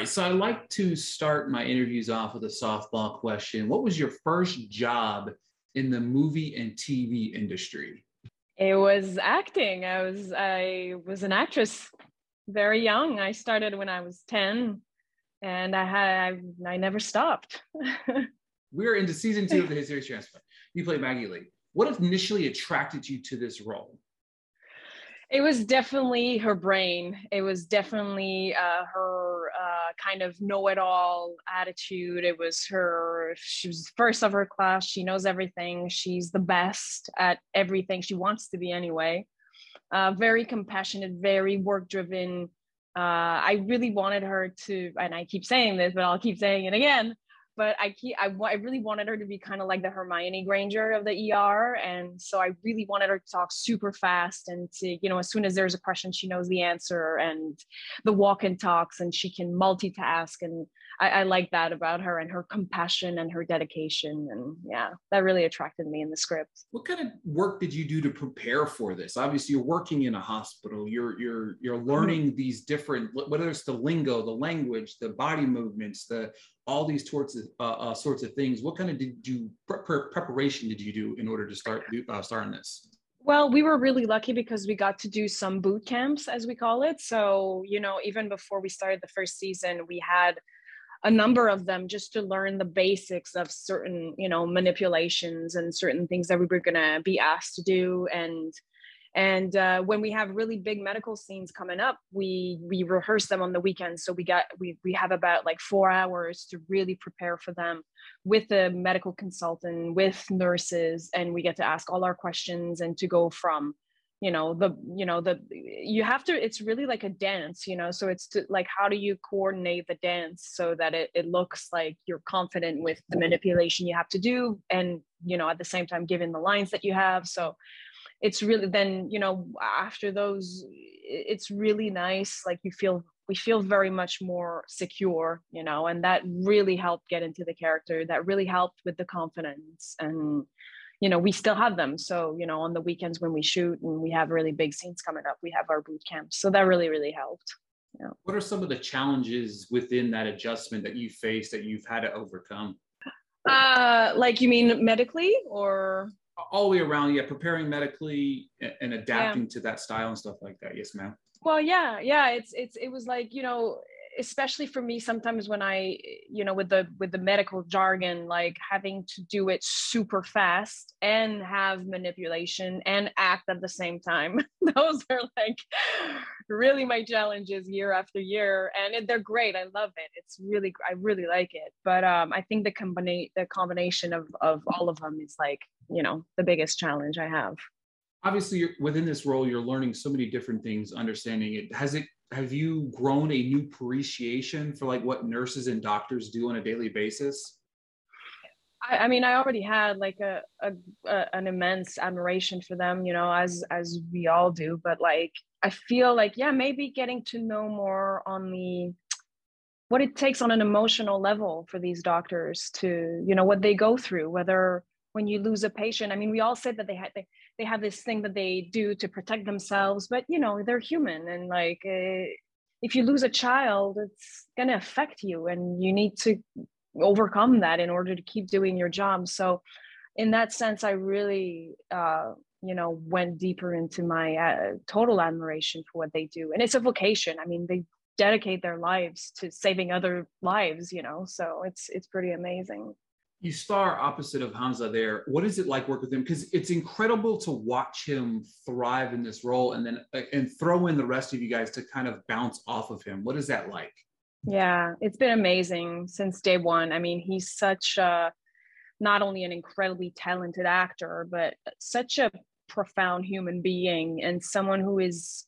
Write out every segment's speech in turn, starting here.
right, so I like to start my interviews off with a softball question. What was your first job in the movie and TV industry? It was acting. I was I was an actress very young. I started when I was 10 and I had I, I never stopped. We're into season two of the Series Transplant. You play Maggie Lee. What initially attracted you to this role? It was definitely her brain. It was definitely uh, her kind of know-it-all attitude. It was her. She was first of her class. She knows everything. She's the best at everything she wants to be anyway. Uh, very compassionate, very work-driven. Uh, I really wanted her to, and I keep saying this, but I'll keep saying it again but I keep I, I really wanted her to be kind of like the Hermione Granger of the ER, and so I really wanted her to talk super fast and to you know as soon as there's a question she knows the answer and the walk and talks and she can multitask and I, I like that about her and her compassion and her dedication. And yeah, that really attracted me in the script. What kind of work did you do to prepare for this? Obviously, you're working in a hospital. You're you're you're mm-hmm. learning these different, whether it's the lingo, the language, the body movements, the all these sorts of uh, uh, sorts of things. What kind of did you pre- preparation did you do in order to start uh, starting this? Well, we were really lucky because we got to do some boot camps, as we call it. So, you know, even before we started the first season, we had a number of them just to learn the basics of certain you know manipulations and certain things that we were going to be asked to do and and uh, when we have really big medical scenes coming up we we rehearse them on the weekends. So we got we, we have about like four hours to really prepare for them with a medical consultant with nurses and we get to ask all our questions and to go from you know the you know the you have to it's really like a dance you know? So it's to, like how do you coordinate the dance so that it, it looks like you're confident with the manipulation you have to do and you know at the same time given the lines that you have? So it's really then you know after those it's really nice like you feel we feel very much more secure you know and that really helped get into the character that really helped with the confidence and you know we still have them. So you know on the weekends when we shoot and we have really big scenes coming up we have our boot camps. So that really really helped. Yeah. what are some of the challenges within that adjustment that you face that you've had to overcome? Uh like you mean medically or all the way around yeah preparing medically and adapting yeah. to that style and stuff like that yes ma'am well yeah yeah it's it's it was like you know especially for me sometimes when i you know with the with the medical jargon like having to do it super fast and have manipulation and act at the same time those are like really my challenges year after year and they're great i love it it's really i really like it but um i think the combination the combination of of all of them is like you know the biggest challenge i have. Obviously within this role you're learning so many different things understanding it. Has it have you grown a new appreciation for like what nurses and doctors do on a daily basis? I, I mean, I already had like a, a, a, an immense admiration for them, you know, as as we all do. But like, I feel like yeah, maybe getting to know more on the what it takes on an emotional level for these doctors to, you know, what they go through, whether when you lose a patient. I mean, we all said that they had they, they have this thing that they do to protect themselves but you know they're human and like uh, if you lose a child it's going to affect you and you need to overcome that in order to keep doing your job. So in that sense i really uh, you know went deeper into my uh, total admiration for what they do and it's a vocation. I mean they dedicate their lives to saving other lives you know so it's it's pretty amazing you star opposite of Hamza there. What is it like work with him? Because it's incredible to watch him thrive in this role and then uh, and throw in the rest of you guys to kind of bounce off of him. What is that like? Yeah, it's been amazing since day one. I mean, he's such a not only an incredibly talented actor, but such a profound human being and someone who is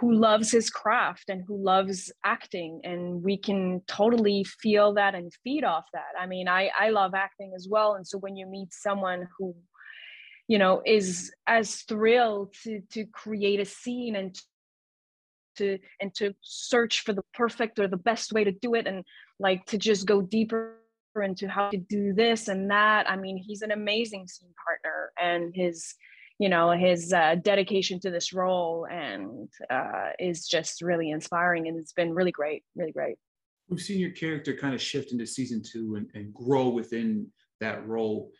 who loves his craft and who loves acting and we can totally feel that and feed off that. I mean i i love acting as well and so when you meet someone who you know is as thrilled to to create a scene and to and to search for the perfect or the best way to do it and like to just go deeper into how to do this and that i mean he's an amazing scene partner and his you know his uh, dedication to this role and uh, is just really inspiring and it's been really great really great We've seen your character kind of shift into season two and, and grow within that role.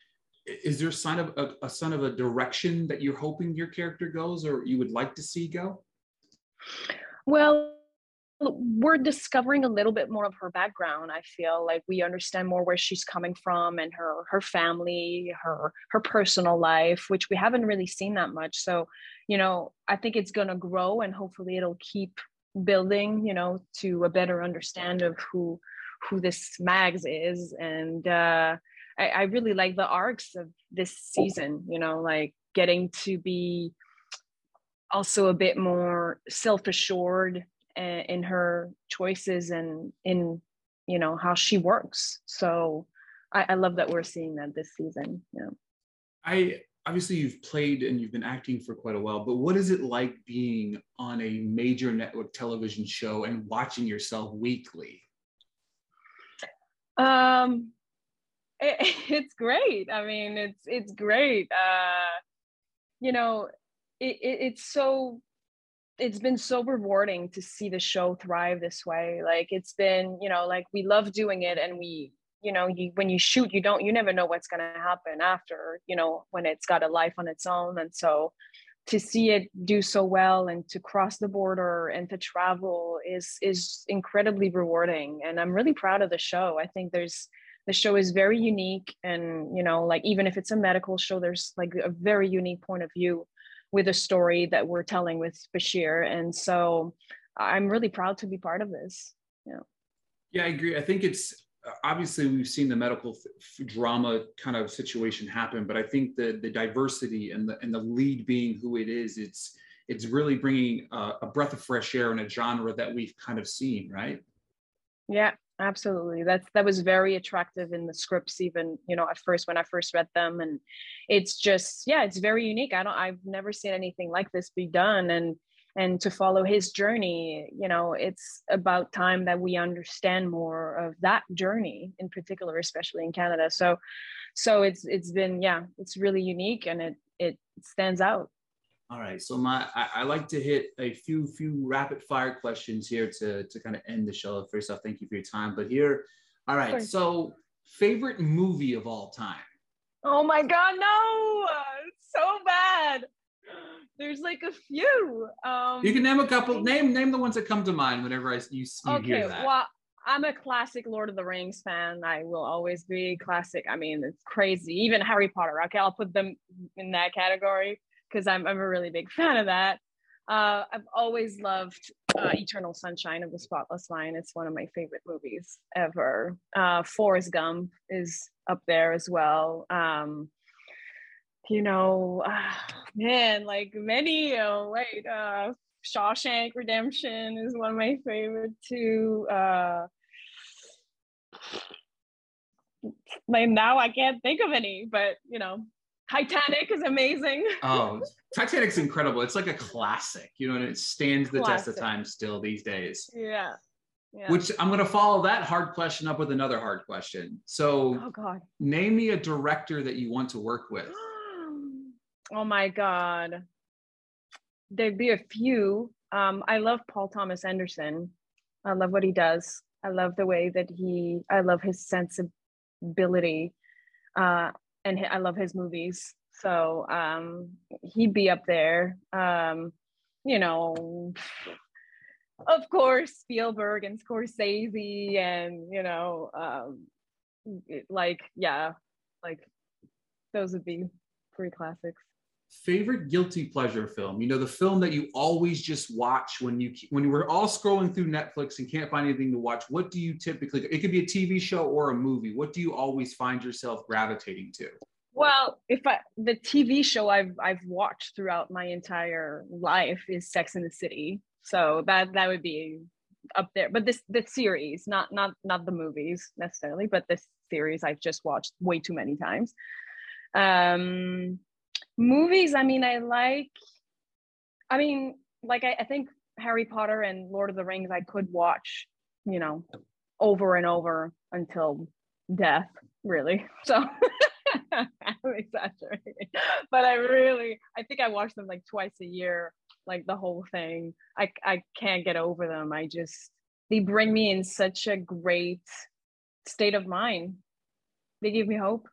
Is there a sign of a, a sign of a direction that you're hoping your character goes or you would like to see go? Well, we're discovering a little bit more of her background i feel like we understand more where she's coming from and her her family her her personal life which we haven't really seen that much. So you know i think it's going to grow and hopefully it'll keep building you know to a better understand of who who this mags is. And uh I, I really like the arcs of this season you know like getting to be also a bit more self-assured in her choices and in you know how she works. So I, I love that we're seeing that this season. Yeah. I obviously you've played and you've been acting for quite a while but what is it like being on a major network television show and watching yourself weekly? Um it, it's great. I mean it's it's great. Uh you know it, it, it's so it's been so rewarding to see the show thrive this way. Like it's been you know like we love doing it and we you know you when you shoot you don't you never know what's going to happen after you know when it's got a life on its own. And so to see it do so well and to cross the border and to travel is is incredibly rewarding. And i'm really proud of the show. I think there's the show is very unique and you know like even if it's a medical show there's like a very unique point of view with a story that we're telling with Bashir. And so I'm really proud to be part of this. Yeah. Yeah, I agree. I think it's obviously we've seen the medical drama kind of situation happen, but I think the the diversity and the and the lead being who it is, it's it's really bringing a, a breath of fresh air in a genre that we've kind of seen, right? Yeah, absolutely that's that was very attractive in the scripts even you know at first when i first read them and it's just yeah it's very unique i don't i've never seen anything like this be done and and to follow his journey you know it's about time that we understand more of that journey in particular especially in canada so so it's it's been yeah it's really unique and it it stands out all right. So my I, I, like to hit a few few rapid fire questions here to to kind of end the show. First off, thank you for your time. But here, all right. So favorite movie of all time. Oh my god, no! It's so bad. There's like a few. Um, you can name a couple. Name name the ones that come to mind whenever I you, you okay, hear that. Well, I'm a classic Lord of the Rings fan. I will always be classic. I mean, it's crazy. Even Harry Potter. Okay, I'll put them in that category because I'm, I'm a really big fan of that. Uh, I've always loved uh, Eternal Sunshine of the Spotless Mind. It's one of my favorite movies ever. Uh, Forrest Gump is up there as well. Um, you know, man, like many, oh, wait, uh, Shawshank Redemption is one of my favorite too. Uh, like now I can't think of any, but you know, Titanic is amazing. oh, Titanic's incredible. It's like a classic, you know, and it stands the classic. test of time still these days. Yeah. yeah. Which I'm going to follow that hard question up with another hard question. So, oh God, name me a director that you want to work with. oh my God, there'd be a few. Um, I love Paul Thomas Anderson. I love what he does. I love the way that he. I love his sensibility. Uh, and I love his movies. So um, he'd be up there. Um, you know, of course, Spielberg and Scorsese, and you know, um, like yeah, like those would be three classics favorite guilty pleasure film? You know the film that you always just watch when you when you were all scrolling through netflix and can't find anything to watch what do you typically it could be a tv show or a movie. What do you always find yourself gravitating to? Well if i the tv show i've i've watched throughout my entire life is sex in the city. So that that would be up there. But this the series not not not the movies necessarily but this series i've just watched way too many times. Um movies i mean i like i mean like I, I, think harry potter and lord of the rings i could watch you know over and over until death really so i'm exaggerating but i really i think i watch them like twice a year like the whole thing i i can't get over them i just they bring me in such a great state of mind. They give me hope.